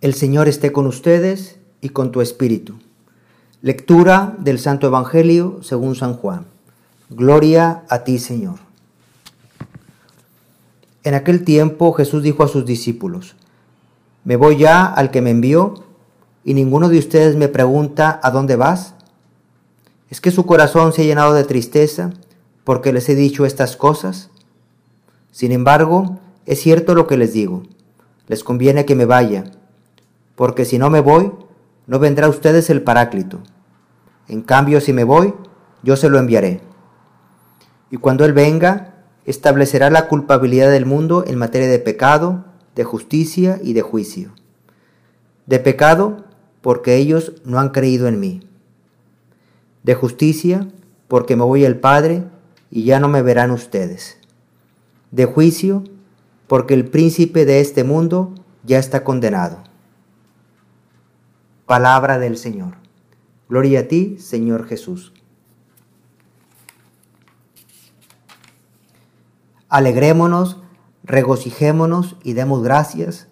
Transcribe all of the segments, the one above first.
El Señor esté con ustedes y con tu espíritu. Lectura del Santo Evangelio según San Juan. Gloria a ti, Señor. En aquel tiempo Jesús dijo a sus discípulos, Me voy ya al que me envió, y ninguno de ustedes me pregunta, ¿a dónde vas? ¿Es que su corazón se ha llenado de tristeza porque les he dicho estas cosas? Sin embargo, es cierto lo que les digo. Les conviene que me vaya porque si no me voy, no vendrá a ustedes el Paráclito. En cambio, si me voy, yo se lo enviaré. Y cuando Él venga, establecerá la culpabilidad del mundo en materia de pecado, de justicia y de juicio. De pecado, porque ellos no han creído en mí. De justicia, porque me voy al Padre y ya no me verán ustedes. De juicio, porque el príncipe de este mundo ya está condenado. Palabra del Señor. Gloria a ti, Señor Jesús. Alegrémonos, regocijémonos y demos gracias,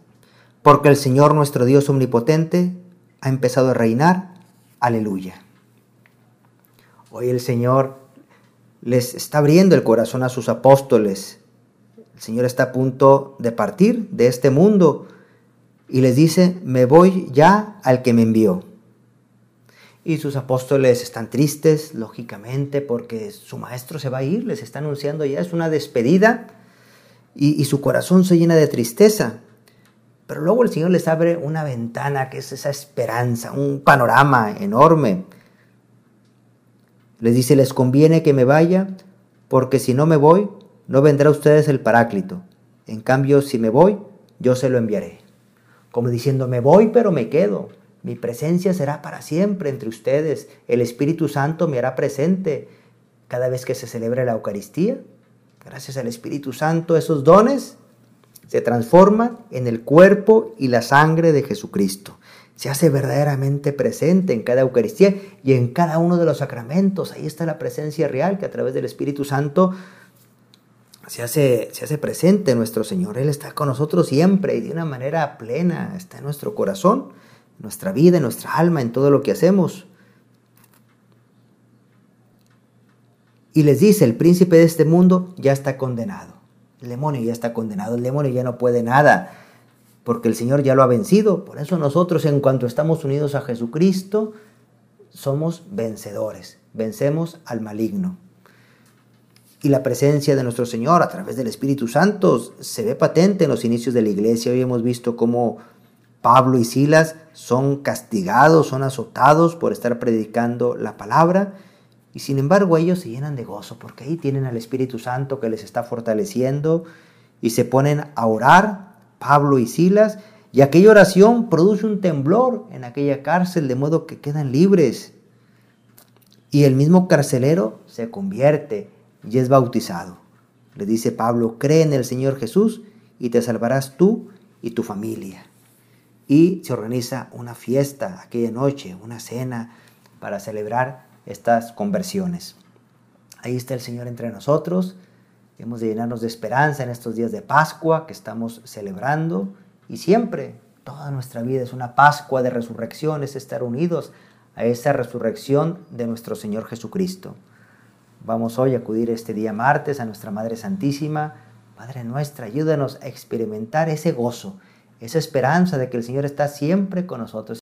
porque el Señor nuestro Dios omnipotente ha empezado a reinar. Aleluya. Hoy el Señor les está abriendo el corazón a sus apóstoles. El Señor está a punto de partir de este mundo y les dice, me voy ya al que me envió. Y sus apóstoles están tristes, lógicamente, porque su maestro se va a ir, les está anunciando ya, es una despedida, y, su corazón se llena de tristeza. Pero luego el Señor les abre una ventana que es esa esperanza, un panorama enorme. Les dice, les conviene que me vaya, porque si no me voy, no vendrá a ustedes el Paráclito. En cambio, si me voy, yo se lo enviaré como diciendo, me voy pero me quedo. Mi presencia será para siempre entre ustedes. El Espíritu Santo me hará presente cada vez que se celebre la Eucaristía. Gracias al Espíritu Santo, esos dones se transforman en el cuerpo y la sangre de Jesucristo. Se hace verdaderamente presente en cada Eucaristía y en cada uno de los sacramentos. Ahí está la presencia real que a través del Espíritu Santo se hace, se hace presente nuestro Señor. Él está con nosotros siempre y de una manera plena. Está en nuestro corazón, en nuestra vida, en nuestra alma, en todo lo que hacemos. Y les dice, el príncipe de este mundo ya está condenado. El demonio ya está condenado, el demonio ya no puede nada, porque el Señor ya lo ha vencido. Por eso nosotros, en cuanto estamos unidos a Jesucristo, somos vencedores. Vencemos al maligno y la presencia de nuestro Señor a través del Espíritu Santo se ve patente en los inicios de la iglesia. Hoy hemos visto cómo Pablo y Silas son castigados, son azotados por estar predicando la palabra y sin embargo ellos se llenan de gozo porque ahí tienen al Espíritu Santo que les está fortaleciendo y se ponen a orar, Pablo y Silas, y aquella oración produce un temblor en aquella cárcel de modo que quedan libres. Y el mismo carcelero se convierte y es bautizado. Le dice Pablo, cree en el Señor Jesús y te salvarás tú y tu familia. Y se organiza una fiesta aquella noche, una cena para celebrar estas conversiones. Ahí está el Señor entre nosotros. Hemos de llenarnos de esperanza en estos días de Pascua que estamos celebrando. Y siempre, toda nuestra vida es una Pascua de resurrección, es estar unidos a esa resurrección de nuestro Señor Jesucristo. Vamos hoy a acudir este día martes a nuestra Madre Santísima. Padre nuestra, ayúdanos a experimentar ese gozo, esa esperanza de que el Señor está siempre con nosotros.